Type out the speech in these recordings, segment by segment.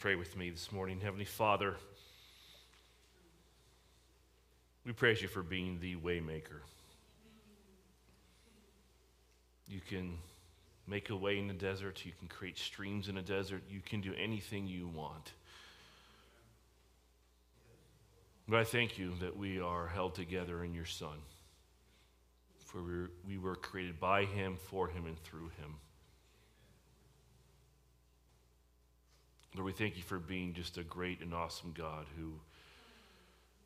pray with me this morning. Heavenly Father, we praise you for being the waymaker. You can make a way in the desert, you can create streams in a desert, you can do anything you want. But I thank you that we are held together in your Son. For we were created by him, for him, and through him. Lord, we thank you for being just a great and awesome God who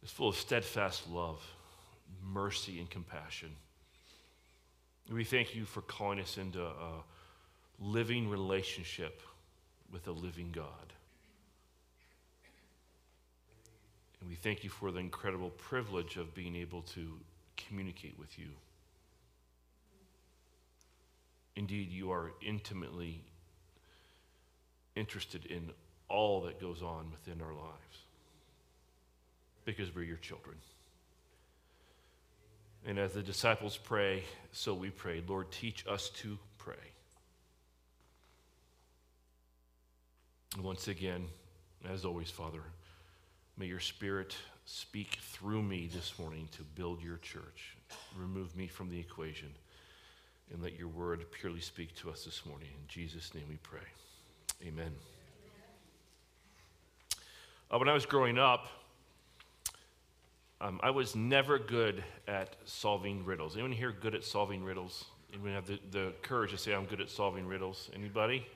is full of steadfast love, mercy, and compassion. We thank you for calling us into a living relationship with a living God. And we thank you for the incredible privilege of being able to communicate with you. Indeed, you are intimately interested in all that goes on within our lives because we're your children. And as the disciples pray, so we pray. Lord, teach us to pray. And once again, as always, Father, may your Spirit speak through me this morning to build your church. Remove me from the equation and let your word purely speak to us this morning. In Jesus' name we pray. Amen. Uh, when I was growing up, um, I was never good at solving riddles. Anyone here good at solving riddles? Anyone have the, the courage to say, I'm good at solving riddles? Anybody?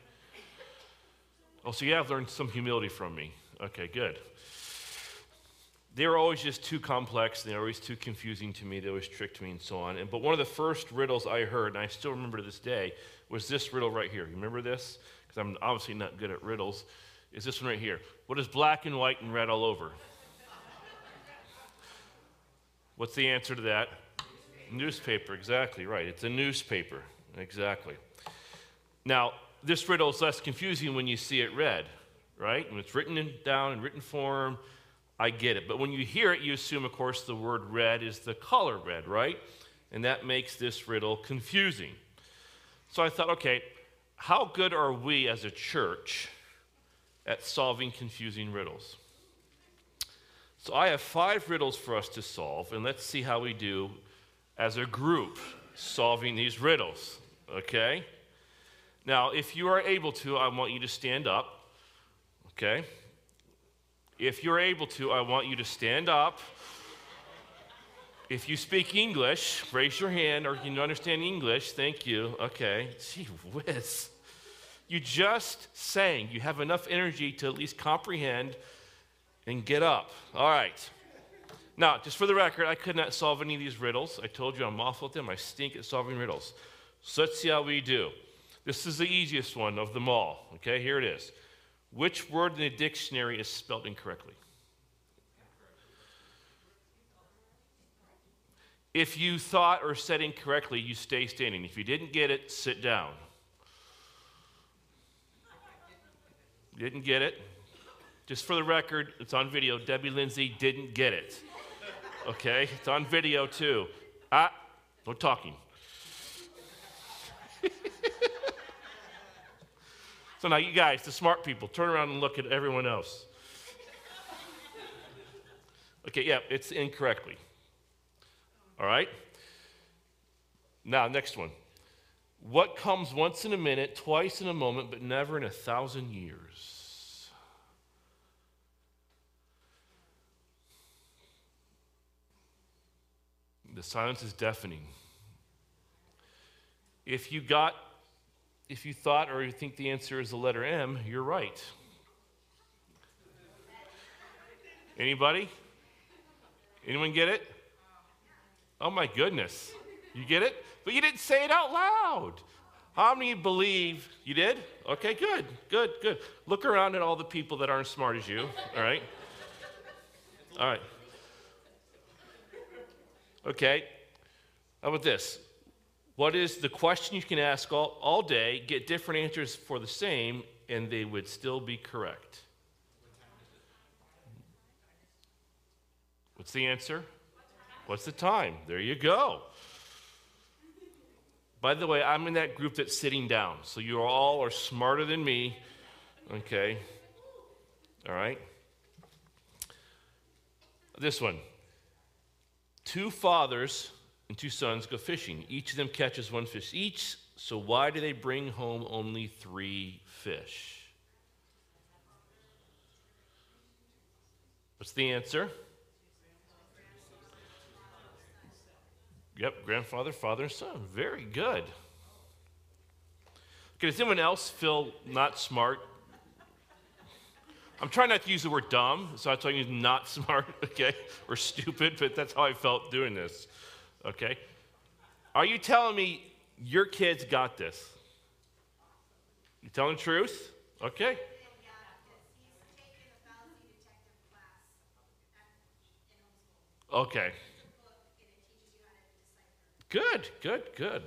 Oh, so you have learned some humility from me. Okay, good. They were always just too complex. They were always too confusing to me. They always tricked me and so on. And, but one of the first riddles I heard, and I still remember to this day, was this riddle right here. You remember this? Because I'm obviously not good at riddles. Is this one right here? What is black and white and red all over? What's the answer to that? Newspaper, exactly right. It's a newspaper, exactly. Now, this riddle is less confusing when you see it read, right? When it's written in, down in written form, I get it. But when you hear it, you assume, of course, the word red is the color red, right? And that makes this riddle confusing. So I thought, okay, how good are we as a church at solving confusing riddles? So I have five riddles for us to solve, and let's see how we do as a group solving these riddles, okay? Now, if you are able to, I want you to stand up, okay? If you're able to, I want you to stand up. If you speak English, raise your hand, or you understand English. Thank you. Okay. Gee whiz. You just sang. You have enough energy to at least comprehend and get up. All right. Now, just for the record, I could not solve any of these riddles. I told you I'm awful at them. I stink at solving riddles. So let's see how we do. This is the easiest one of them all. Okay, here it is. Which word in the dictionary is spelled incorrectly? If you thought or said incorrectly, you stay standing. If you didn't get it, sit down. Didn't get it? Just for the record, it's on video. Debbie Lindsay didn't get it. Okay? It's on video too. Ah, no talking. so now, you guys, the smart people, turn around and look at everyone else. Okay, yeah, it's incorrectly. All right? Now, next one. What comes once in a minute, twice in a moment, but never in a thousand years? The silence is deafening. If you got, if you thought or you think the answer is the letter M, you're right. Anybody? Anyone get it? Oh my goodness. You get it? But you didn't say it out loud. How many believe you did? Okay, good, good, good. Look around at all the people that aren't as smart as you, all right? All right. Okay, how about this? What is the question you can ask all, all day, get different answers for the same, and they would still be correct? What's the answer? What's the time? There you go. By the way, I'm in that group that's sitting down, so you all are smarter than me. Okay. All right? This one. Two fathers and two sons go fishing. Each of them catches one fish each. So why do they bring home only three fish? What's the answer? Yep, grandfather, father, and son. Very good. Okay, does anyone else feel not smart? I'm trying not to use the word dumb, so I'm to use not smart, okay, or stupid, but that's how I felt doing this, okay? Are you telling me your kids got this? You telling the truth? Okay. Okay. Good, good, good.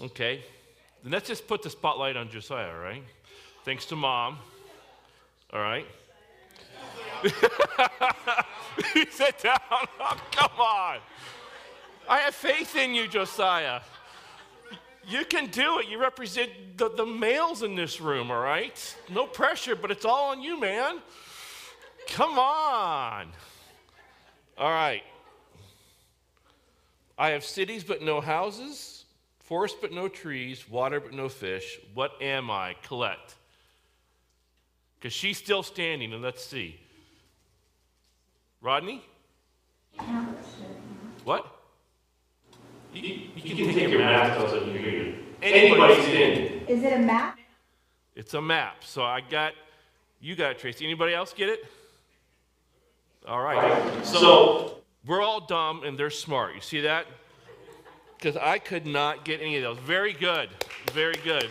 Okay. Then let's just put the spotlight on Josiah, right? Thanks to mom. All right? Sit down. Oh, come on. I have faith in you, Josiah. You can do it. You represent the, the males in this room, all right? No pressure, but it's all on you, man. Come on. All right. I have cities but no houses, forest but no trees, water but no fish. What am I? Colette. Because she's still standing, and let's see. Rodney? What? You, you can take your mask off so you can hear you. Anybody's in. Is it a map? It's a map. So I got, you got it, Tracy. Anybody else get it? All right. So we're all dumb and they're smart. You see that? Because I could not get any of those. Very good. Very good.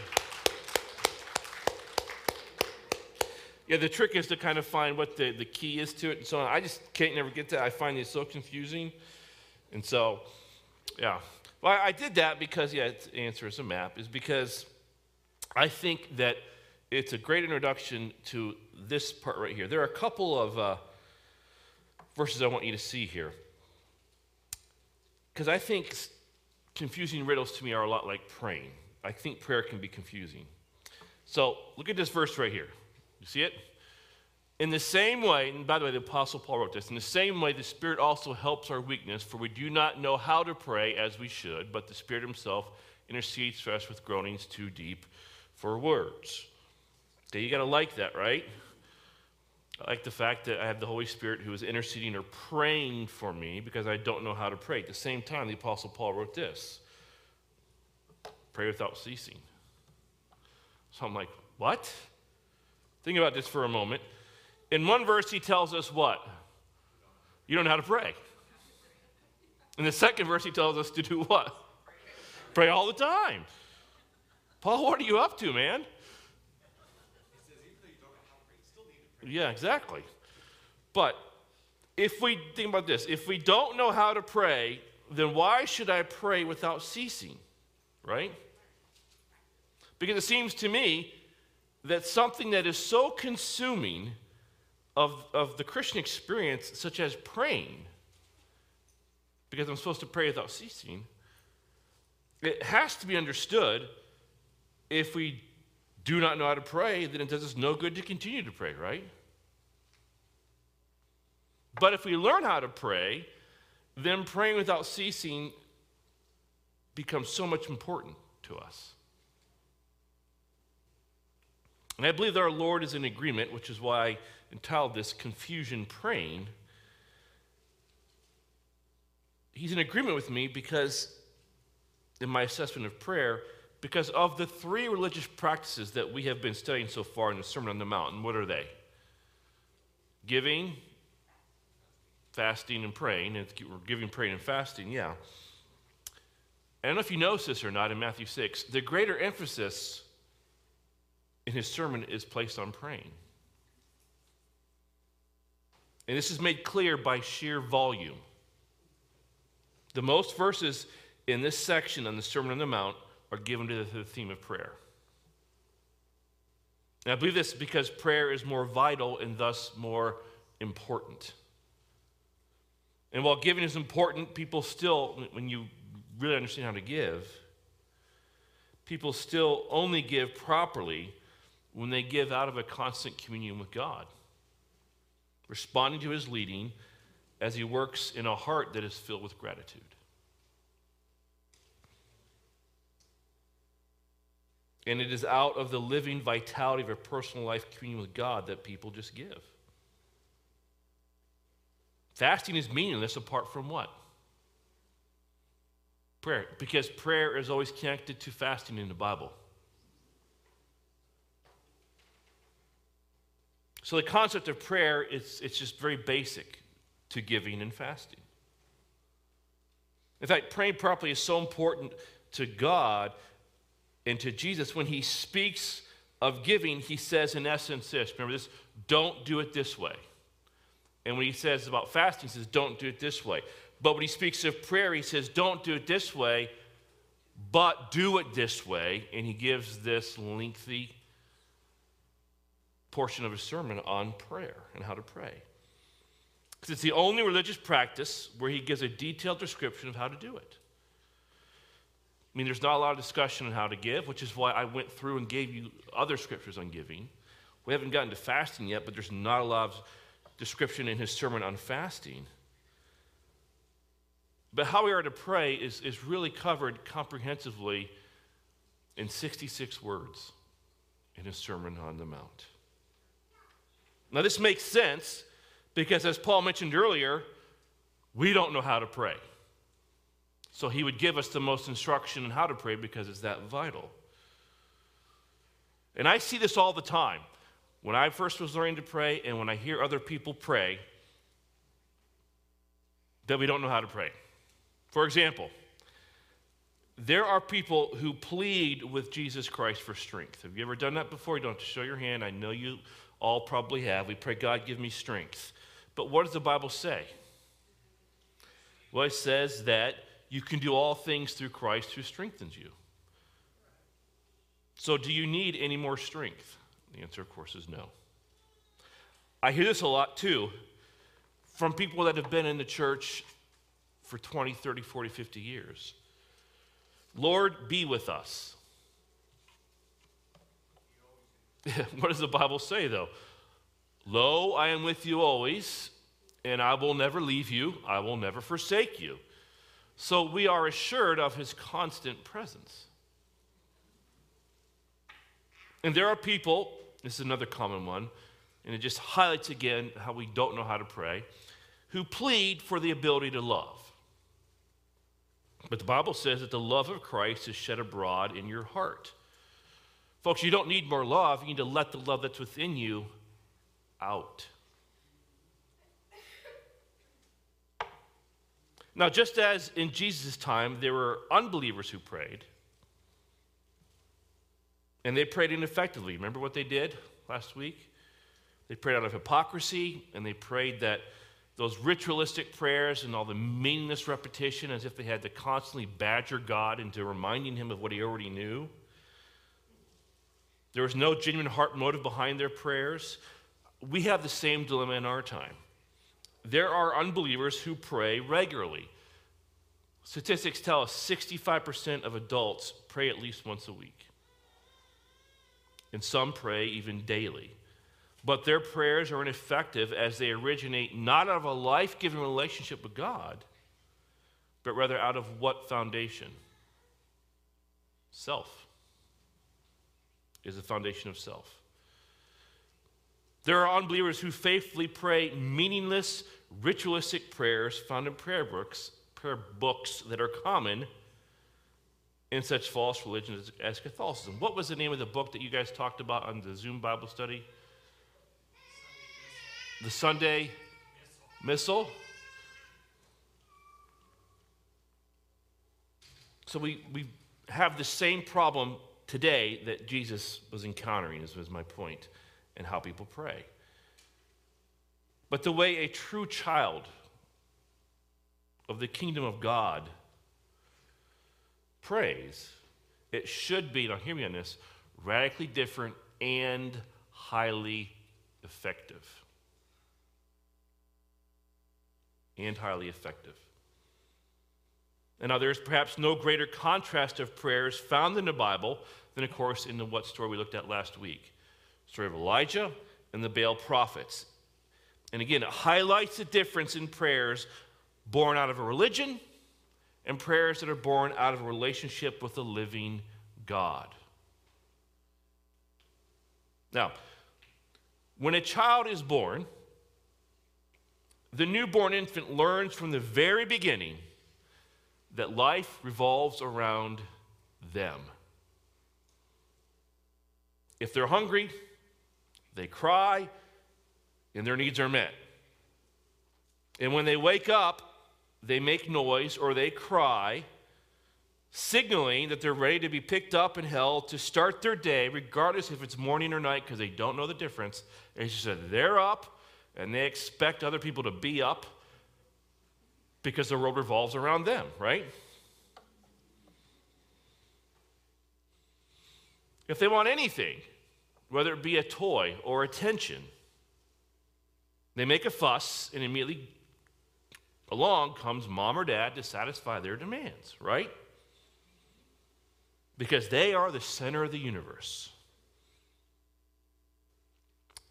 Yeah, the trick is to kind of find what the, the key is to it and so on. I just can't never get that. I find it so confusing. And so, yeah. Well, I did that because, yeah, the answer is a map, is because I think that it's a great introduction to this part right here. There are a couple of uh, verses I want you to see here. Because I think confusing riddles to me are a lot like praying. I think prayer can be confusing. So look at this verse right here. You see it? In the same way, and by the way, the Apostle Paul wrote this, in the same way, the Spirit also helps our weakness, for we do not know how to pray as we should, but the Spirit Himself intercedes for us with groanings too deep for words. Okay, you got to like that, right? I like the fact that I have the Holy Spirit who is interceding or praying for me because I don't know how to pray. At the same time, the Apostle Paul wrote this pray without ceasing. So I'm like, what? Think about this for a moment. In one verse, he tells us what? You don't know how to pray. In the second verse, he tells us to do what? Pray all the time. Paul, what are you up to, man? Yeah, exactly. But if we think about this, if we don't know how to pray, then why should I pray without ceasing? Right? Because it seems to me that something that is so consuming of, of the Christian experience, such as praying, because I'm supposed to pray without ceasing, it has to be understood if we do not know how to pray, then it does us no good to continue to pray, right? But if we learn how to pray, then praying without ceasing becomes so much important to us. And I believe that our Lord is in agreement, which is why I entitled this Confusion Praying. He's in agreement with me because, in my assessment of prayer, because of the three religious practices that we have been studying so far in the Sermon on the Mount. What are they? Giving, fasting, and praying. And we're giving, praying, and fasting, yeah. I don't know if you notice this or not in Matthew 6. The greater emphasis in his sermon is placed on praying. And this is made clear by sheer volume. The most verses in this section on the Sermon on the Mount are given to the theme of prayer. And I believe this because prayer is more vital and thus more important. And while giving is important, people still, when you really understand how to give, people still only give properly when they give out of a constant communion with God, responding to his leading as he works in a heart that is filled with gratitude. And it is out of the living vitality of a personal life communion with God that people just give. Fasting is meaningless apart from what? Prayer. Because prayer is always connected to fasting in the Bible. So the concept of prayer is it's just very basic to giving and fasting. In fact, praying properly is so important to God and to Jesus. When he speaks of giving, he says in essence this remember this, don't do it this way. And when he says about fasting, he says, don't do it this way. But when he speaks of prayer, he says, don't do it this way, but do it this way. And he gives this lengthy portion of his sermon on prayer and how to pray. Because it's the only religious practice where he gives a detailed description of how to do it. I mean, there's not a lot of discussion on how to give, which is why I went through and gave you other scriptures on giving. We haven't gotten to fasting yet, but there's not a lot of description in his sermon on fasting. But how we are to pray is, is really covered comprehensively in 66 words in his Sermon on the Mount. Now, this makes sense because, as Paul mentioned earlier, we don't know how to pray. So he would give us the most instruction on how to pray because it's that vital. And I see this all the time. When I first was learning to pray and when I hear other people pray, that we don't know how to pray. For example, there are people who plead with Jesus Christ for strength. Have you ever done that before? You don't have to show your hand. I know you all probably have. We pray, God, give me strength. But what does the Bible say? Well, it says that you can do all things through Christ who strengthens you. So, do you need any more strength? The answer, of course, is no. I hear this a lot too from people that have been in the church for 20, 30, 40, 50 years. Lord, be with us. what does the Bible say, though? Lo, I am with you always, and I will never leave you, I will never forsake you. So we are assured of his constant presence. And there are people, this is another common one, and it just highlights again how we don't know how to pray, who plead for the ability to love. But the Bible says that the love of Christ is shed abroad in your heart. Folks, you don't need more love. You need to let the love that's within you out. Now, just as in Jesus' time there were unbelievers who prayed, and they prayed ineffectively. Remember what they did last week? They prayed out of hypocrisy, and they prayed that those ritualistic prayers and all the meaningless repetition as if they had to constantly badger God into reminding him of what he already knew. There was no genuine heart motive behind their prayers. We have the same dilemma in our time. There are unbelievers who pray regularly. Statistics tell us 65% of adults pray at least once a week. And some pray even daily. But their prayers are ineffective as they originate not out of a life giving relationship with God, but rather out of what foundation? Self is the foundation of self. There are unbelievers who faithfully pray meaningless, ritualistic prayers found in prayer books, prayer books that are common in such false religions as Catholicism. What was the name of the book that you guys talked about on the Zoom Bible study? The Sunday Missal. So we, we have the same problem today that Jesus was encountering, this was my point, and how people pray. But the way a true child of the kingdom of God prays, it should be, now hear me on this, radically different and highly effective. And highly effective. And now there's perhaps no greater contrast of prayers found in the Bible than, of course, in the what story we looked at last week. Story of Elijah and the Baal prophets. And again, it highlights the difference in prayers born out of a religion and prayers that are born out of a relationship with the living God. Now, when a child is born, the newborn infant learns from the very beginning that life revolves around them. If they're hungry, they cry, and their needs are met. And when they wake up, they make noise or they cry, signaling that they're ready to be picked up and held to start their day, regardless if it's morning or night, because they don't know the difference. It's just that they're up and they expect other people to be up because the world revolves around them, right? If they want anything, whether it be a toy or attention, they make a fuss and immediately along comes mom or dad to satisfy their demands, right? Because they are the center of the universe.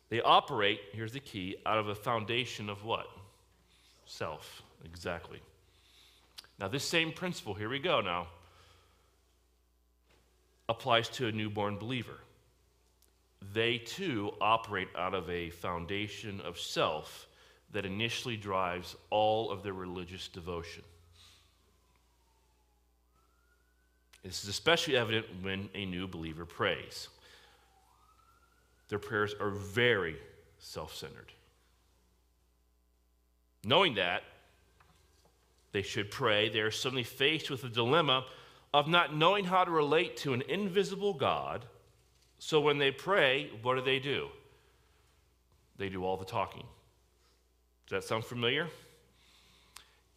They operate, here's the key, out of a foundation of what? Self, exactly. Now, this same principle, here we go now, applies to a newborn believer. They too operate out of a foundation of self that initially drives all of their religious devotion. This is especially evident when a new believer prays. Their prayers are very self centered. Knowing that, they should pray, they are suddenly faced with the dilemma of not knowing how to relate to an invisible God. So when they pray, what do they do? They do all the talking. Does that sound familiar?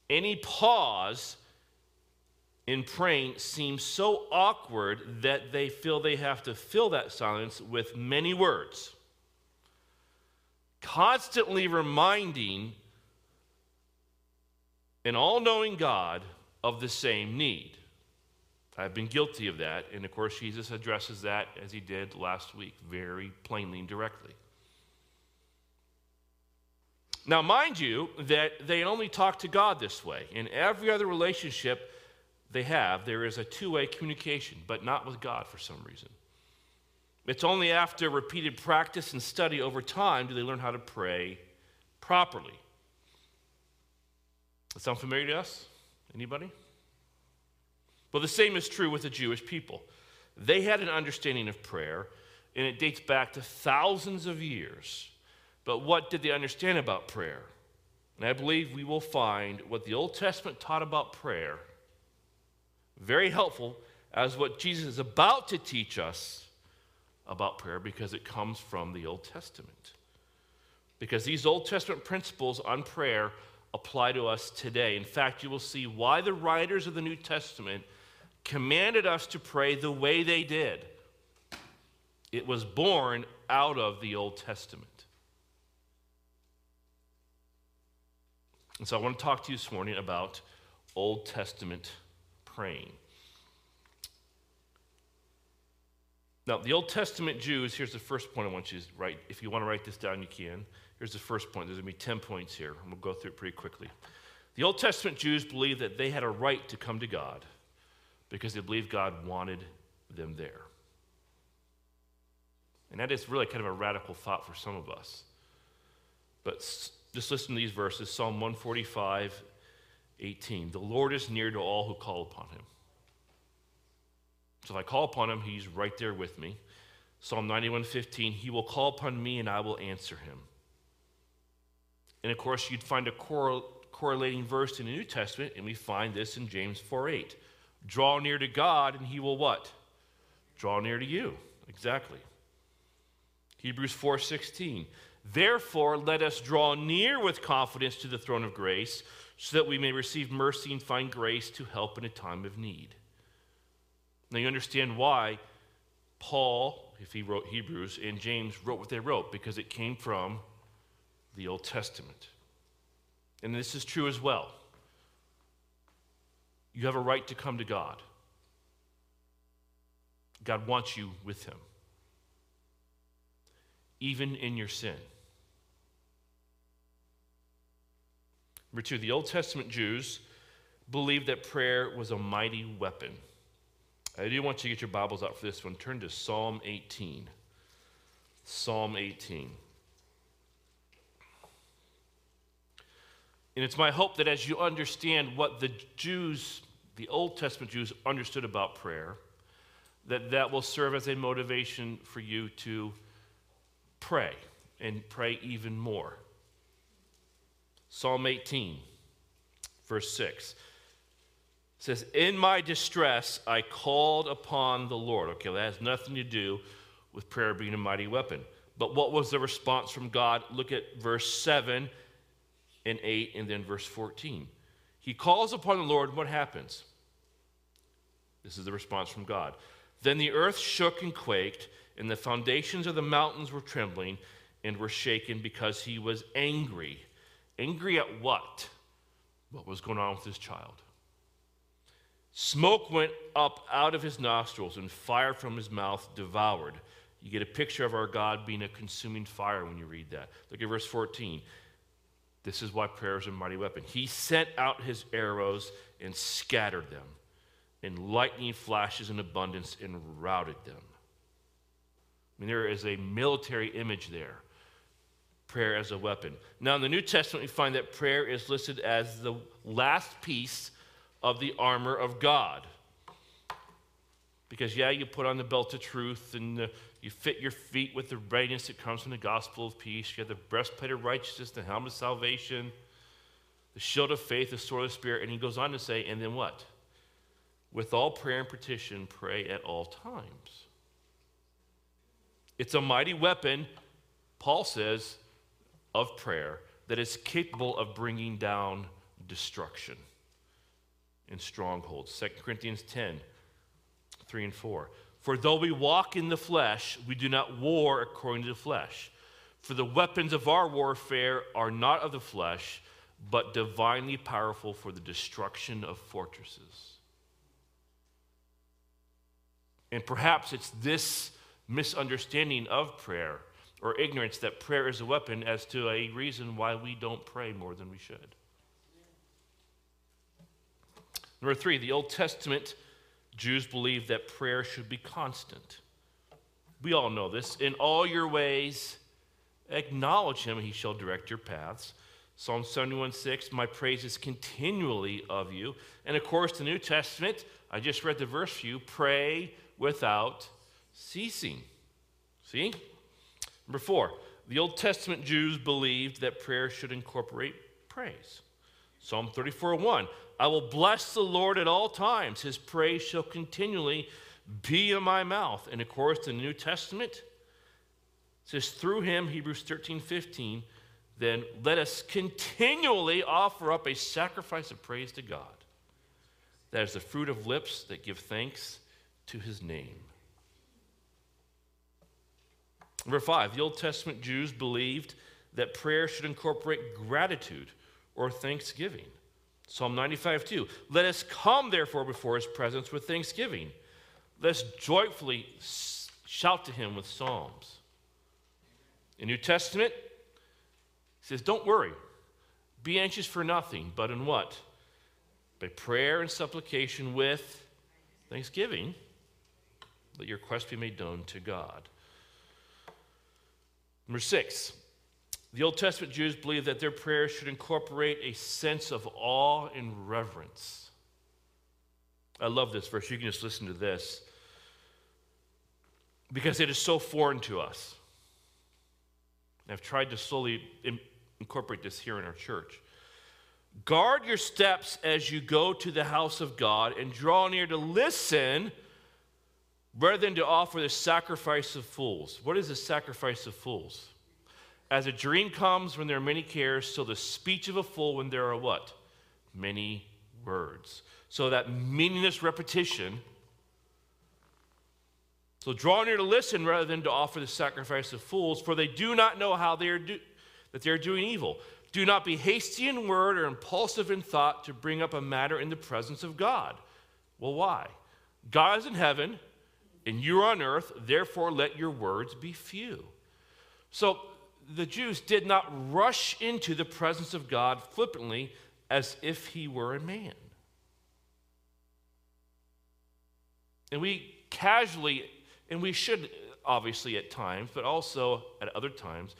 Any pause in praying seems so awkward that they feel they have to fill that silence with many words, constantly reminding an all knowing God of the same need. I've been guilty of that, and of course, Jesus addresses that as he did last week, very plainly and directly. Now, mind you, that they only talk to God this way. In every other relationship, they have, there is a two way communication, but not with God for some reason. It's only after repeated practice and study over time do they learn how to pray properly. That sound familiar to us? Anybody? Well, the same is true with the Jewish people. They had an understanding of prayer, and it dates back to thousands of years. But what did they understand about prayer? And I believe we will find what the Old Testament taught about prayer very helpful as what Jesus is about to teach us about prayer because it comes from the Old Testament. Because these Old Testament principles on prayer apply to us today. In fact, you will see why the writers of the New Testament commanded us to pray the way they did. It was born out of the Old Testament. And so I want to talk to you this morning about Old Testament praying. Now, the Old Testament Jews, here's the first point I want you to write. If you want to write this down, you can. Here's the first point. There's going to be 10 points here. I'm going to go through it pretty quickly. The Old Testament Jews believed that they had a right to come to God because they believed God wanted them there. And that is really kind of a radical thought for some of us. But just listen to these verses Psalm 145, 18. The Lord is near to all who call upon him. So if I call upon him, he's right there with me. Psalm 91, 15. He will call upon me and I will answer him. And of course, you'd find a correlating verse in the New Testament, and we find this in James 4, 8. Draw near to God, and he will what? Draw near to you. Exactly. Hebrews 4, 16. Therefore, let us draw near with confidence to the throne of grace so that we may receive mercy and find grace to help in a time of need. Now, you understand why Paul, if he wrote Hebrews, and James wrote what they wrote, because it came from the Old Testament. And this is true as well. You have a right to come to God. God wants you with Him. even in your sin. Number two, the Old Testament Jews believed that prayer was a mighty weapon. I do want you to get your Bibles out for this one. Turn to Psalm 18. Psalm 18. And it's my hope that as you understand what the Jews, the Old Testament Jews, understood about prayer, that that will serve as a motivation for you to pray and pray even more. Psalm 18, verse 6 says, In my distress, I called upon the Lord. Okay, that has nothing to do with prayer being a mighty weapon. But what was the response from God? Look at verse 7 and 8, and then verse 14. He calls upon the Lord, what happens? This is the response from God. Then the earth shook and quaked, and the foundations of the mountains were trembling and were shaken because he was angry. Angry at what? What was going on with his child? Smoke went up out of his nostrils, and fire from his mouth devoured. You get a picture of our God being a consuming fire when you read that. Look at verse 14. This is why prayer is a mighty weapon. He sent out his arrows and scattered them, and lightning flashes in abundance and routed them. I mean, there is a military image there. Prayer as a weapon. Now, in the New Testament, we find that prayer is listed as the last piece of the armor of God. Because, yeah, you put on the belt of truth and the, you fit your feet with the readiness that comes from the gospel of peace. You have the breastplate of righteousness, the helmet of salvation, the shield of faith, the sword of the Spirit. And he goes on to say, and then what? With all prayer and petition, pray at all times. It's a mighty weapon, Paul says, of prayer that is capable of bringing down destruction and strongholds. 2 Corinthians 10 3 and 4. For though we walk in the flesh, we do not war according to the flesh. For the weapons of our warfare are not of the flesh, but divinely powerful for the destruction of fortresses. And perhaps it's this misunderstanding of prayer or ignorance that prayer is a weapon as to a reason why we don't pray more than we should. Number three, the Old Testament Jews believed that prayer should be constant. We all know this. In all your ways, acknowledge him, he shall direct your paths. Psalm 71 6, my praise is continually of you. And of course, the New Testament, I just read the verse for you pray without ceasing. See? Number four, the Old Testament Jews believed that prayer should incorporate praise. Psalm 34 1, I will bless the Lord at all times. His praise shall continually be in my mouth. And of course, the New Testament says, through him, Hebrews 13, 15, then let us continually offer up a sacrifice of praise to God. That is the fruit of lips that give thanks to his name. Number five, the Old Testament Jews believed that prayer should incorporate gratitude or thanksgiving. Psalm 95 2. Let us come, therefore, before his presence with thanksgiving. Let us joyfully shout to him with psalms. In New Testament, he says, Don't worry. Be anxious for nothing, but in what? By prayer and supplication with thanksgiving, let your request be made known to God. Number six, the Old Testament Jews believed that their prayers should incorporate a sense of awe and reverence. I love this verse. You can just listen to this because it is so foreign to us. I've tried to slowly incorporate this here in our church. Guard your steps as you go to the house of God and draw near to listen rather than to offer the sacrifice of fools. What is the sacrifice of fools? As a dream comes when there are many cares, so the speech of a fool when there are what? Many words. So that meaningless repetition. So draw near to listen rather than to offer the sacrifice of fools, for they do not know how they are do- that they are doing evil. Do not be hasty in word or impulsive in thought to bring up a matter in the presence of God. Well, why? God is in heaven, and you are on earth, therefore let your words be few. So the Jews did not rush into the presence of God flippantly as if he were a man. And we casually, and we should obviously at times, but also at other times,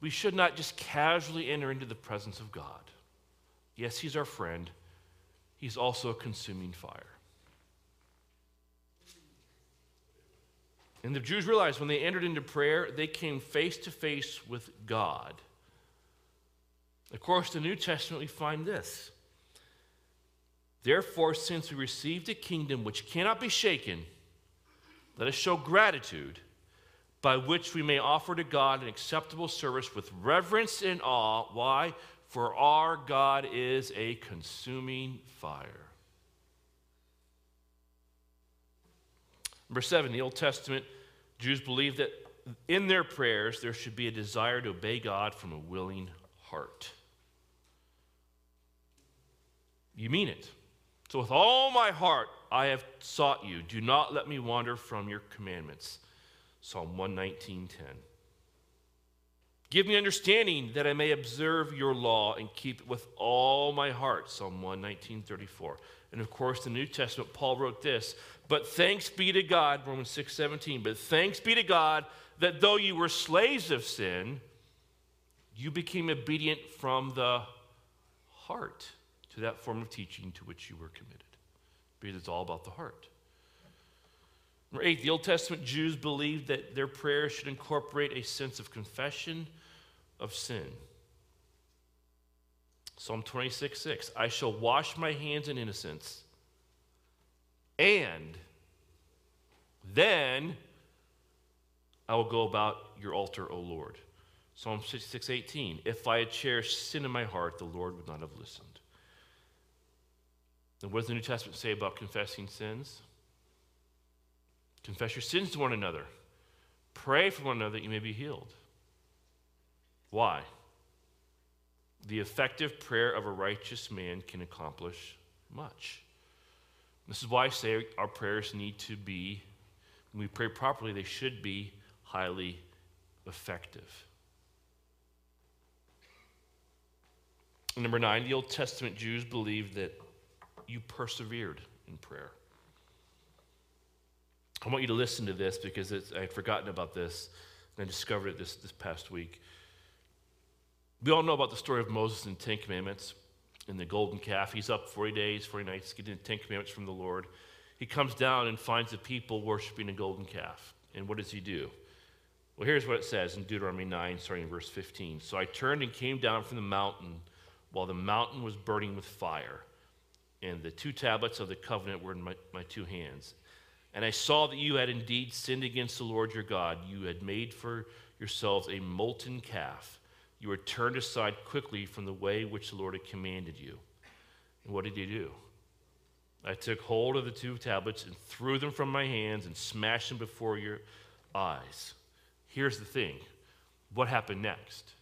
we should not just casually enter into the presence of God. Yes, He's our friend, He's also a consuming fire. And the Jews realized when they entered into prayer, they came face to face with God. Of course, the New Testament, we find this. Therefore, since we received a kingdom which cannot be shaken, let us show gratitude by which we may offer to God an acceptable service with reverence and awe. Why? For our God is a consuming fire. Number seven, the Old Testament Jews believed that in their prayers there should be a desire to obey God from a willing heart. You mean it. So, with all my heart, I have sought you. Do not let me wander from your commandments. Psalm 119:10. Give me understanding that I may observe your law and keep it with all my heart. Psalm 119:34. And of course, the New Testament, Paul wrote this, but thanks be to God, Romans 6:17, but thanks be to God that though you were slaves of sin, you became obedient from the heart to that form of teaching to which you were committed. Because it's all about the heart. Number eight, the Old Testament Jews believed that their prayers should incorporate a sense of confession of sin. Psalm 26, 6. I shall wash my hands in innocence, and then I will go about your altar, O Lord. Psalm 66, 18. If I had cherished sin in my heart, the Lord would not have listened. And what does the New Testament say about confessing sins? Confess your sins to one another. Pray for one another that you may be healed. Why? The effective prayer of a righteous man can accomplish much. This is why I say our prayers need to be, when we pray properly, they should be highly effective. number nine, the Old Testament Jews believed that you persevered in prayer. I want you to listen to this because I had forgotten about this and I discovered it this, this past week. We all know about the story of Moses and the Ten Commandments and the golden calf. He's up 40 days, 40 nights, getting the Ten Commandments from the Lord. He comes down and finds the people worshiping a golden calf. And what does he do? Well, here's what it says in Deuteronomy 9, starting in verse 15. So I turned and came down from the mountain while the mountain was burning with fire, and the two tablets of the covenant were in my, my two hands. And I saw that you had indeed sinned against the Lord your God. You had made for yourselves a molten calf. You were turned aside quickly from the way which the Lord had commanded you. And what did you do? I took hold of the two tablets and threw them from my hands and smashed them before your eyes. Here's the thing what happened next?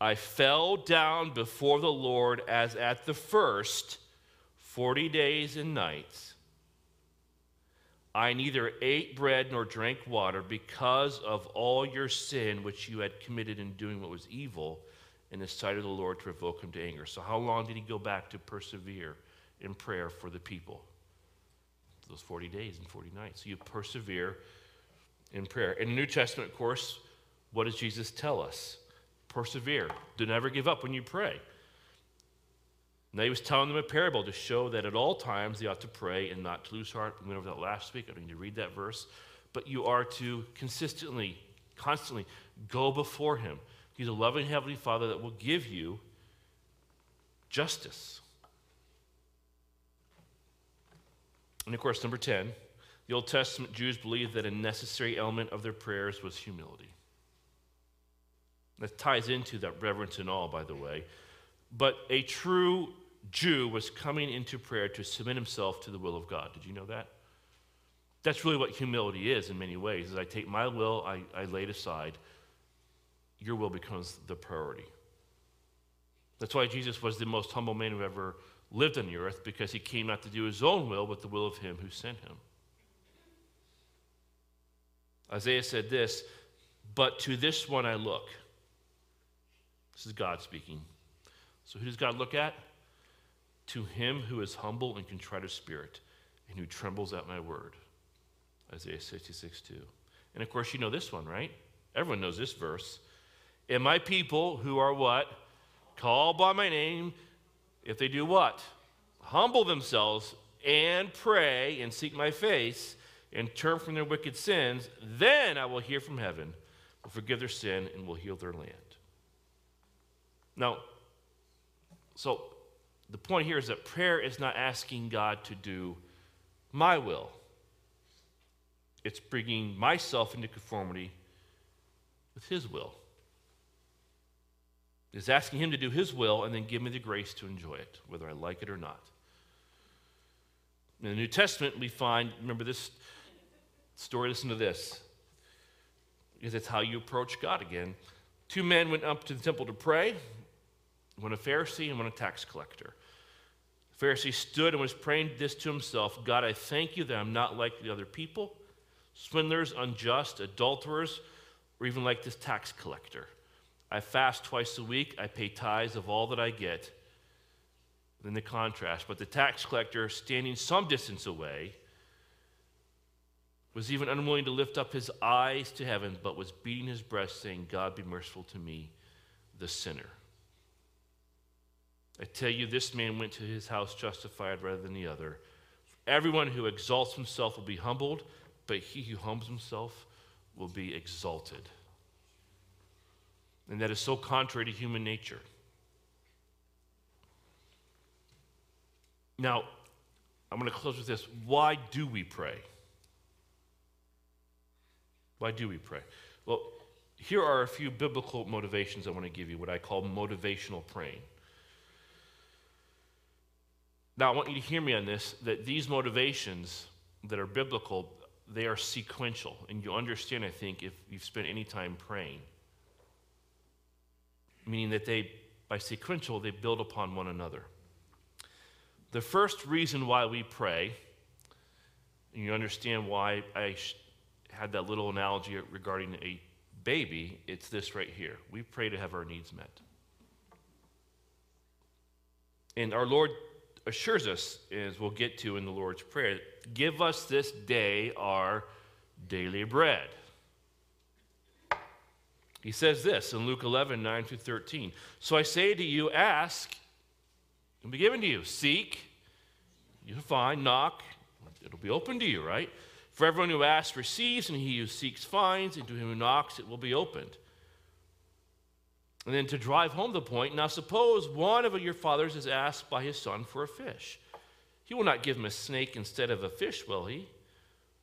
I fell down before the Lord as at the first 40 days and nights. I neither ate bread nor drank water because of all your sin which you had committed in doing what was evil in the sight of the Lord to provoke him to anger. So, how long did he go back to persevere in prayer for the people? Those 40 days and 40 nights. So, you persevere in prayer. In the New Testament, of course, what does Jesus tell us? Persevere. Do never give up when you pray. Now he was telling them a parable to show that at all times they ought to pray and not to lose heart. We went over that last week. I don't need to read that verse. But you are to consistently, constantly go before him. He's a loving Heavenly Father that will give you justice. And of course, number 10, the Old Testament Jews believed that a necessary element of their prayers was humility. That ties into that reverence and awe, by the way. But a true Jew was coming into prayer to submit himself to the will of God. Did you know that? That's really what humility is in many ways. Is I take my will, I, I lay it aside. Your will becomes the priority. That's why Jesus was the most humble man who ever lived on the earth, because he came not to do his own will, but the will of him who sent him. Isaiah said this, but to this one I look. This is God speaking. So who does God look at? To him who is humble and contrite of spirit and who trembles at my word. Isaiah 66, 2. And of course, you know this one, right? Everyone knows this verse. And my people who are what? Called by my name, if they do what? Humble themselves and pray and seek my face and turn from their wicked sins, then I will hear from heaven, will forgive their sin, and will heal their land. Now, so the point here is that prayer is not asking God to do my will, it's bringing myself into conformity with His will. It's asking Him to do His will and then give me the grace to enjoy it, whether I like it or not. In the New Testament, we find, remember this story, listen to this, because it's how you approach God again. Two men went up to the temple to pray, one a Pharisee and one a tax collector. Pharisee stood and was praying this to himself God, I thank you that I'm not like the other people, swindlers, unjust, adulterers, or even like this tax collector. I fast twice a week, I pay tithes of all that I get. Then the contrast. But the tax collector, standing some distance away, was even unwilling to lift up his eyes to heaven, but was beating his breast, saying, God be merciful to me, the sinner. I tell you, this man went to his house justified rather than the other. Everyone who exalts himself will be humbled, but he who humbles himself will be exalted. And that is so contrary to human nature. Now, I'm going to close with this. Why do we pray? Why do we pray? Well, here are a few biblical motivations I want to give you, what I call motivational praying. Now, I want you to hear me on this that these motivations that are biblical, they are sequential. And you understand, I think, if you've spent any time praying. Meaning that they, by sequential, they build upon one another. The first reason why we pray, and you understand why I had that little analogy regarding a baby, it's this right here. We pray to have our needs met. And our Lord assures us, as we'll get to in the Lord's Prayer, give us this day our daily bread. He says this in Luke 11, 9 through 13. So I say to you, ask, and be given to you. Seek, you'll find. Knock, it'll be open to you, right? For everyone who asks receives, and he who seeks finds, and to him who knocks it will be opened. And then to drive home the point, now suppose one of your fathers is asked by his son for a fish. He will not give him a snake instead of a fish, will he?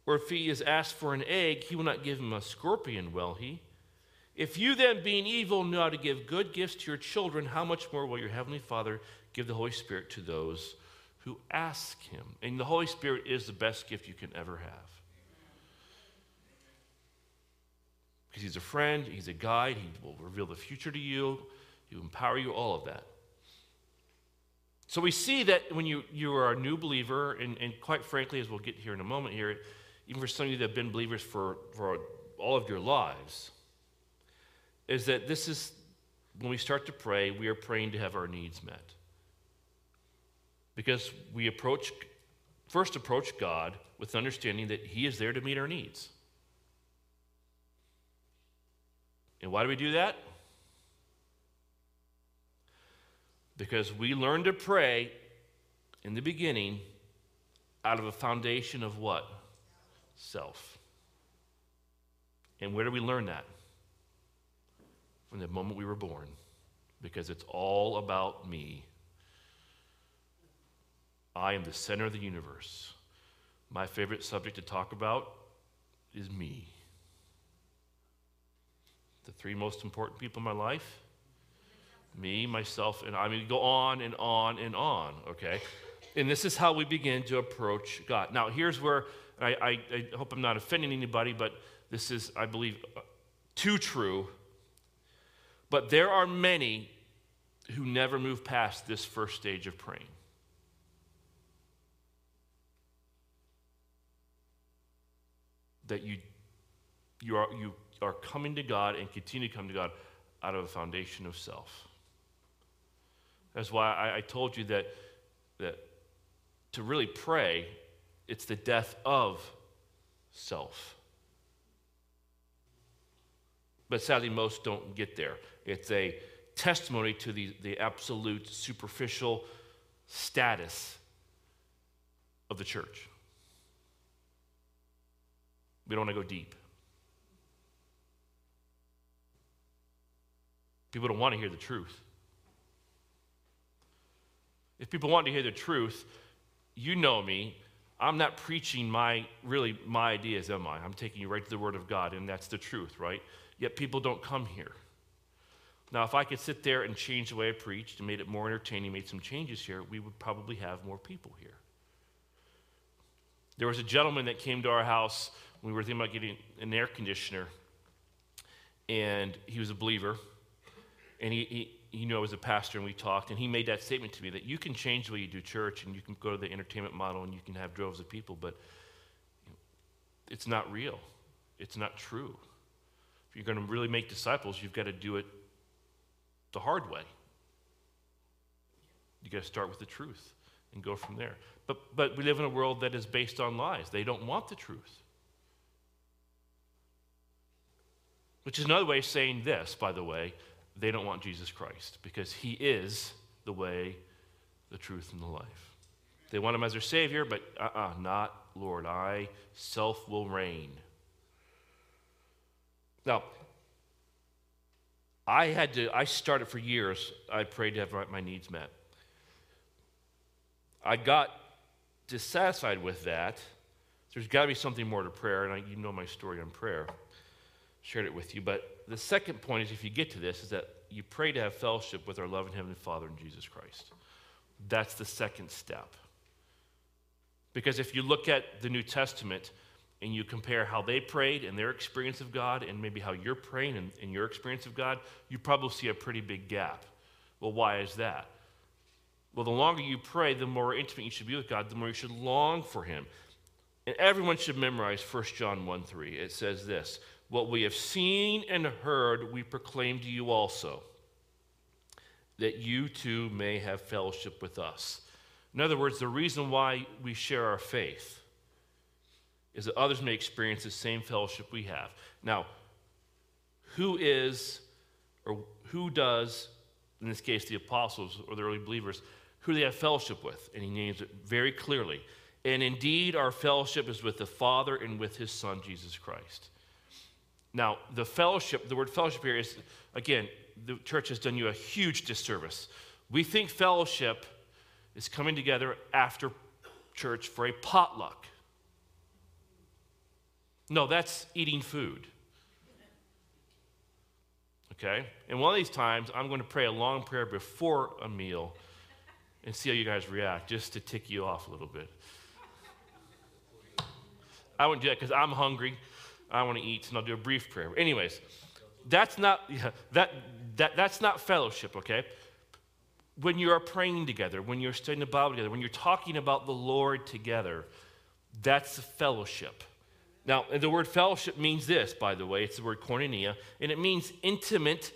Or if he is asked for an egg, he will not give him a scorpion, will he? If you then, being evil, know how to give good gifts to your children, how much more will your heavenly Father give the Holy Spirit to those who ask him? And the Holy Spirit is the best gift you can ever have. Because he's a friend, he's a guide, he will reveal the future to you, he will empower you, all of that. So we see that when you, you are a new believer, and, and quite frankly, as we'll get here in a moment here, even for some of you that have been believers for, for all of your lives, is that this is when we start to pray, we are praying to have our needs met. Because we approach, first approach God with understanding that He is there to meet our needs. And why do we do that? Because we learn to pray in the beginning out of a foundation of what? Self. And where do we learn that? From the moment we were born. Because it's all about me. I am the center of the universe. My favorite subject to talk about is me the three most important people in my life me, myself, and I mean, go on and on and on, okay? And this is how we begin to approach God. Now, here's where I, I, I hope I'm not offending anybody, but this is, I believe, uh, too true. But there are many who never move past this first stage of praying. That you You are, you are coming to God and continue to come to God out of a foundation of self. That's why I, I told you that, that to really pray, it's the death of self. But sadly, most don't get there. It's a testimony to the, the absolute superficial status of the church. We don't want to go deep. People don't want to hear the truth. If people want to hear the truth, you know me. I'm not preaching my really my ideas, am I? I'm taking you right to the Word of God, and that's the truth, right? Yet people don't come here. Now, if I could sit there and change the way I preached and made it more entertaining, made some changes here, we would probably have more people here. There was a gentleman that came to our house when we were thinking about getting an air conditioner, and he was a believer, and he, he, knew I was a pastor, and we talked, and he made that statement to me that you can change the way you do church, and you can go to the entertainment model, and you can have droves of people, but it's not real. It's not true. If you're going to really make disciples, you've got to do it the hard way. You got to start with the truth and go from there. But, but we live in a world that is based on lies. They don't want the truth. Which is another way of saying this, by the way. They don't want Jesus Christ because he is the way, the truth, and the life. They want him as their Savior, but uh uh-uh, uh not Lord. I, self will reign. Now, I had to, I started for years, I prayed to have my needs met. I got dissatisfied with that. There's got to be something more to prayer, and I, you know my story on prayer. Shared it with you. But the second point is if you get to this, is that you pray to have fellowship with our loving Heavenly Father in Jesus Christ. That's the second step. Because if you look at the New Testament, and you compare how they prayed and their experience of God and maybe how you're praying and, and your experience of God, you probably see a pretty big gap. Well, why is that? Well, the longer you pray, the more intimate you should be with God, the more you should long for Him. And everyone should memorize 1 John 1 3. It says this What we have seen and heard, we proclaim to you also, that you too may have fellowship with us. In other words, the reason why we share our faith is that others may experience the same fellowship we have. Now, who is, or who does, in this case, the apostles or the early believers, who they have fellowship with? And he names it very clearly. And indeed, our fellowship is with the Father and with his Son, Jesus Christ. Now, the fellowship, the word fellowship here is, again, the church has done you a huge disservice. We think fellowship is coming together after church for a potluck. No, that's eating food. Okay? And one of these times, I'm going to pray a long prayer before a meal and see how you guys react, just to tick you off a little bit. I wouldn't do that because I'm hungry. I want to eat, and I'll do a brief prayer. Anyways, that's not yeah, that, that that's not fellowship, okay? When you are praying together, when you're studying the Bible together, when you're talking about the Lord together, that's fellowship. Now, the word fellowship means this, by the way. It's the word koinonia, and it means intimate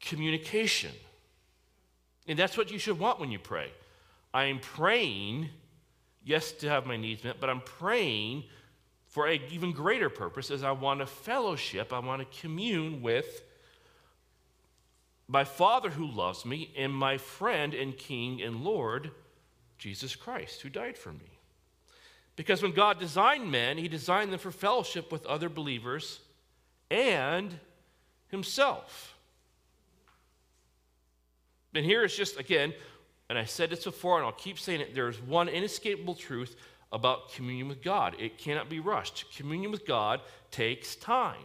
communication. And that's what you should want when you pray. I am praying, yes, to have my needs met, but I'm praying for an even greater purpose is I want to fellowship, I want to commune with my Father who loves me and my friend and King and Lord, Jesus Christ, who died for me. Because when God designed men, he designed them for fellowship with other believers and himself. And here is just, again, and I said this before, and I'll keep saying it there's one inescapable truth about communion with God. It cannot be rushed. Communion with God takes time.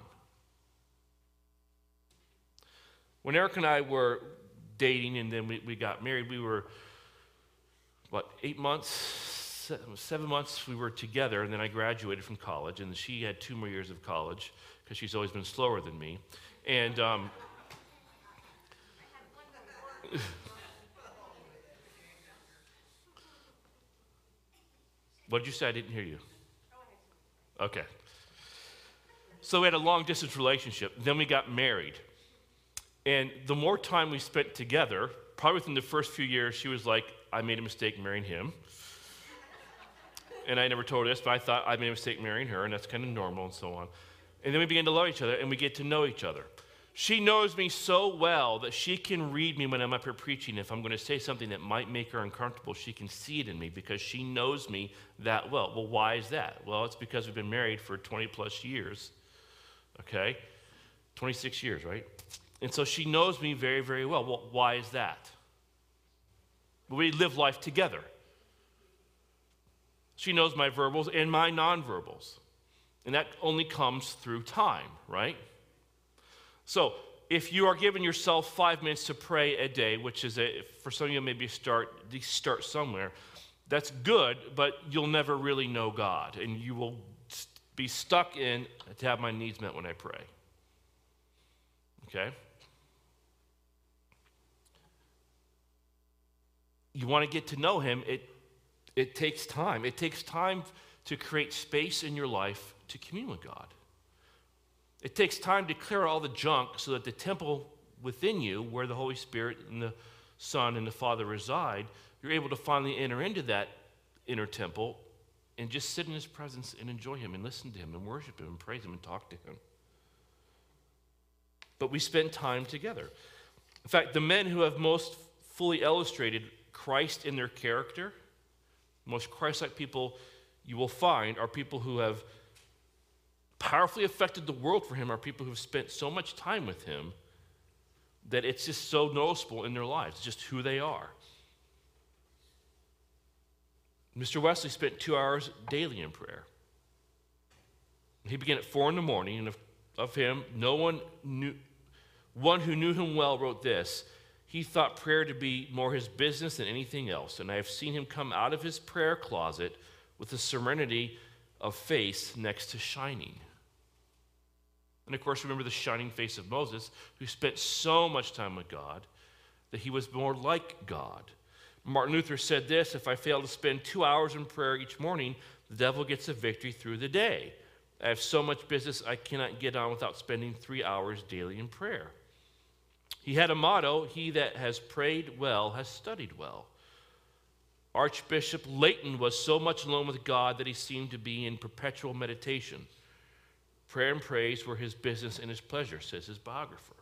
When Eric and I were dating and then we, we got married, we were, what, eight months, seven months we were together, and then I graduated from college, and she had two more years of college because she's always been slower than me. And um, what did you say? I didn't hear you. Okay. so we had a long distance relationship. Then we got married. And the more time we spent together, probably within the first few years, she was like, I made a mistake marrying him. and I never told her this, but I thought I made a mistake marrying her, and that's kind of normal and so on. And then we began to love each other, and we get to know each other. She knows me so well that she can read me when I'm up here preaching. If I'm going to say something that might make her uncomfortable, she can see it in me because she knows me that well. Well, why is that? Well, it's because we've been married for 20 plus years. Okay? 26 years, right? And so she knows me very, very well. Well, why is that? We live life together. She knows my verbals and my nonverbals. And that only comes through time, right? So, if you are giving yourself five minutes to pray a day, which is a, for some of you maybe start start somewhere, that's good, but you'll never really know God, and you will be stuck in to have my needs met when I pray. Okay. You want to get to know Him. It it takes time. It takes time to create space in your life to commune with God. It takes time to clear all the junk so that the temple within you, where the Holy Spirit and the Son and the Father reside, you're able to finally enter into that inner temple and just sit in His presence and enjoy Him and listen to Him and worship Him and praise Him and talk to Him. But we spend time together. In fact, the men who have most fully illustrated Christ in their character, most Christ like people you will find, are people who have powerfully affected the world for him are people who've spent so much time with him that it's just so noticeable in their lives, just who they are. Mr. Wesley spent two hours daily in prayer. He began at four in the morning, and of, of him, no one knew, one who knew him well wrote this. He thought prayer to be more his business than anything else, and I have seen him come out of his prayer closet with a serenity of face next to shining. And of course, remember the shining face of Moses, who spent so much time with God that he was more like God. Martin Luther said this If I fail to spend two hours in prayer each morning, the devil gets a victory through the day. I have so much business I cannot get on without spending three hours daily in prayer. He had a motto He that has prayed well has studied well. Archbishop Leighton was so much alone with God that he seemed to be in perpetual meditation. Prayer and praise were his business and his pleasure, says his biographer.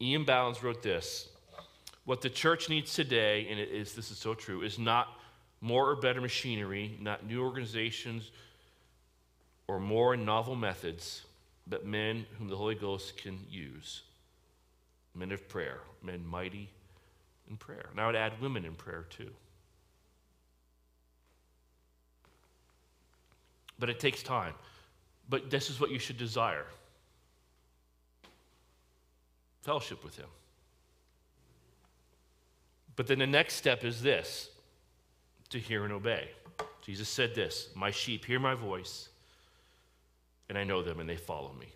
E.M. Bounds wrote this What the church needs today, and it is, this is so true, is not more or better machinery, not new organizations or more novel methods, but men whom the Holy Ghost can use. Men of prayer, men mighty in prayer. And I would add women in prayer too. But it takes time. But this is what you should desire fellowship with Him. But then the next step is this to hear and obey. Jesus said this My sheep hear my voice, and I know them, and they follow me.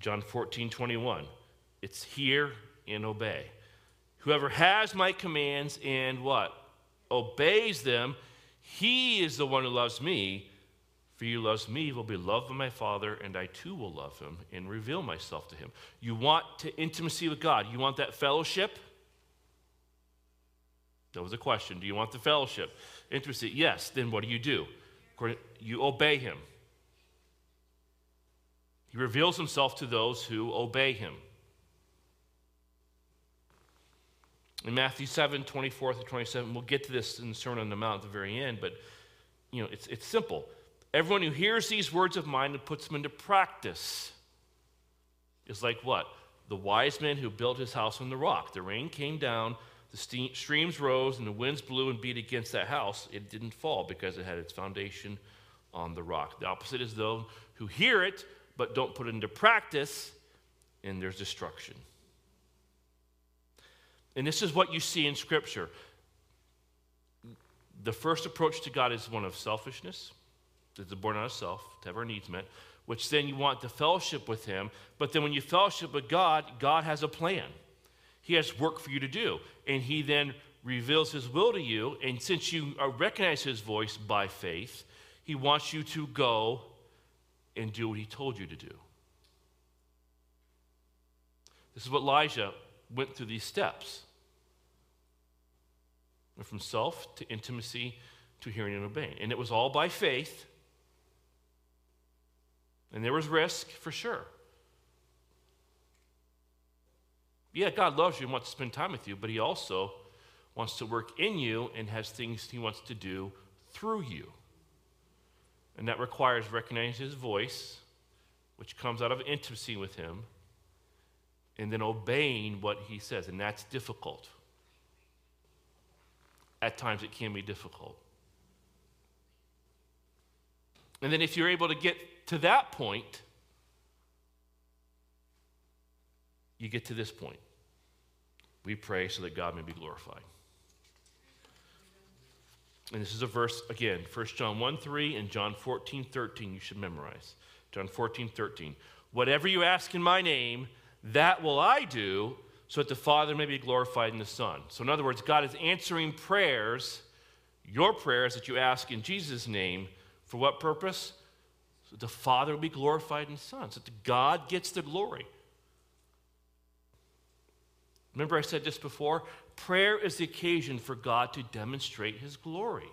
John 14, 21. It's hear and obey. Whoever has my commands and what? Obeys them, he is the one who loves me. For you loves me will be loved by my Father, and I too will love him and reveal myself to him. You want to intimacy with God. You want that fellowship? That was a question. Do you want the fellowship? Intimacy? Yes. Then what do you do? You obey him. He reveals himself to those who obey him. In Matthew 7, 24 through 27, we'll get to this in the Sermon on the Mount at the very end, but you know, it's, it's simple. Everyone who hears these words of mine and puts them into practice is like what? The wise man who built his house on the rock. The rain came down, the streams rose, and the winds blew and beat against that house. It didn't fall because it had its foundation on the rock. The opposite is those who hear it but don't put it into practice, and there's destruction. And this is what you see in Scripture. The first approach to God is one of selfishness that's born out of self, to have our needs met, which then you want to fellowship with Him. But then when you fellowship with God, God has a plan. He has work for you to do. And He then reveals His will to you. And since you uh, recognize His voice by faith, He wants you to go and do what he told you to do. This is what Elijah went through these steps. From self to intimacy to hearing and obeying. And it was all by faith. And there was risk for sure. Yeah, God loves you and wants to spend time with you, but He also wants to work in you and has things He wants to do through you. And that requires recognizing His voice, which comes out of intimacy with Him, and then obeying what He says. And that's difficult. At times, it can be difficult. And then, if you're able to get to that point, you get to this point. We pray so that God may be glorified. And this is a verse, again, 1 John 1 3 and John 14 13, you should memorize. John 14 13. Whatever you ask in my name, that will I do, so that the Father may be glorified in the Son. So, in other words, God is answering prayers, your prayers that you ask in Jesus' name, for what purpose? So the Father will be glorified in the Son, so that God gets the glory. Remember, I said this before? Prayer is the occasion for God to demonstrate his glory.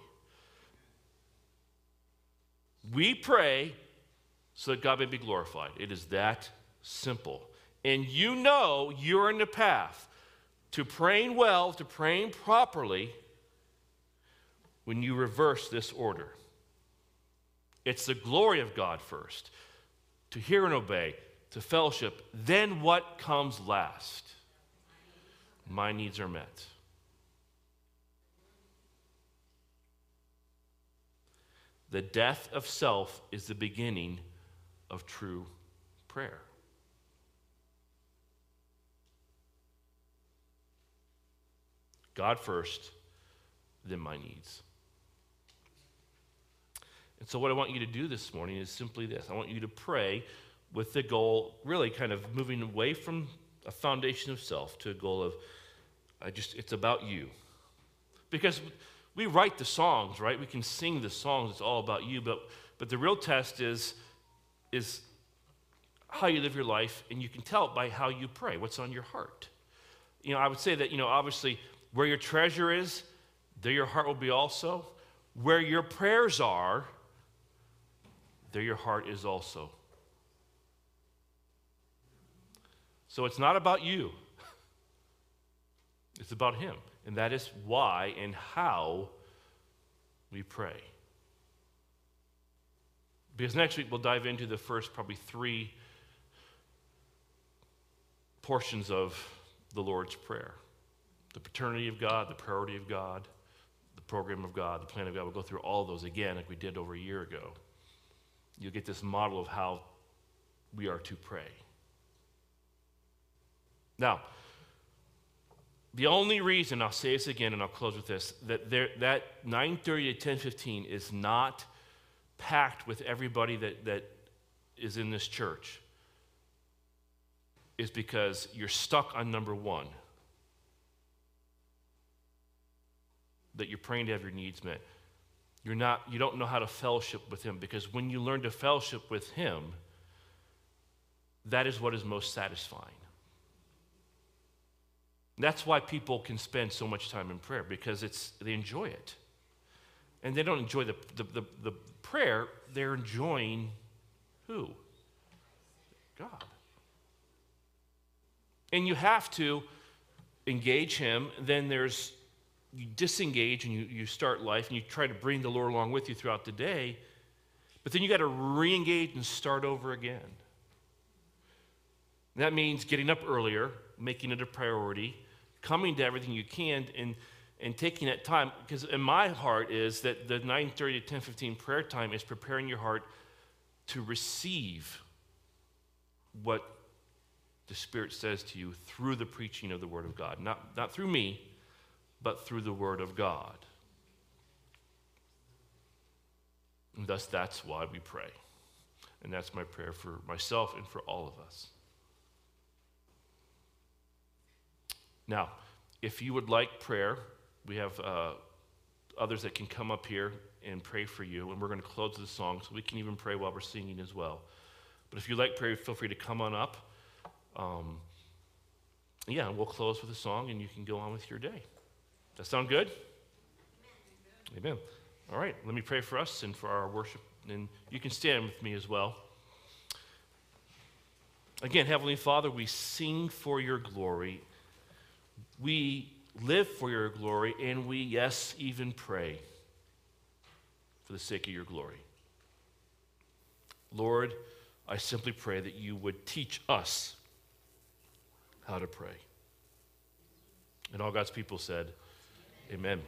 We pray so that God may be glorified. It is that simple. And you know you're in the path to praying well, to praying properly, when you reverse this order. It's the glory of God first, to hear and obey, to fellowship. Then what comes last? my needs are met. The death of self is the beginning of true prayer. God first, then my needs. And so, what I want you to do this morning is simply this I want you to pray with the goal, really kind of moving away from a foundation of self to a goal of I just it's about you. Because we write the songs, right? We can sing the songs, it's all about you, but but the real test is is how you live your life, and you can tell it by how you pray, what's on your heart. You know, I would say that, you know, obviously where your treasure is, there your heart will be also. Where your prayers are, there your heart is also. So it's not about you, it's about Him. And that is why and how we pray. Because next week we'll dive into the first probably three portions of the Lord's Prayer the paternity of God, the priority of God, the program of God, the plan of God. We'll go through all those again like we did over a year ago. You'll get this model of how we are to pray. Now, the only reason, I'll say this again and I'll close with this, that there, that 9.30 to 10.15 is not packed with everybody that, that is in this church is because you're stuck on number one. That you're praying to have your needs met. You're not, you don't know how to fellowship with him because when you learn to fellowship with him, that is what is most satisfying. That's why people can spend so much time in prayer because it's, they enjoy it. And they don't enjoy the, the, the, the prayer, they're enjoying who? God. And you have to engage Him. Then there's, you disengage and you, you start life and you try to bring the Lord along with you throughout the day. But then you got to re engage and start over again. That means getting up earlier, making it a priority, coming to everything you can and, and taking that time. Because in my heart is that the 9.30 to 10.15 prayer time is preparing your heart to receive what the Spirit says to you through the preaching of the Word of God. Not, not through me, but through the Word of God. And thus, that's why we pray. And that's my prayer for myself and for all of us. Now, if you would like prayer, we have uh, others that can come up here and pray for you. And we're going to close the song so we can even pray while we're singing as well. But if you like prayer, feel free to come on up. Um, yeah, we'll close with a song and you can go on with your day. That sound good? Amen. Amen. All right, let me pray for us and for our worship. And you can stand with me as well. Again, Heavenly Father, we sing for your glory. We live for your glory, and we, yes, even pray for the sake of your glory. Lord, I simply pray that you would teach us how to pray. And all God's people said. Amen.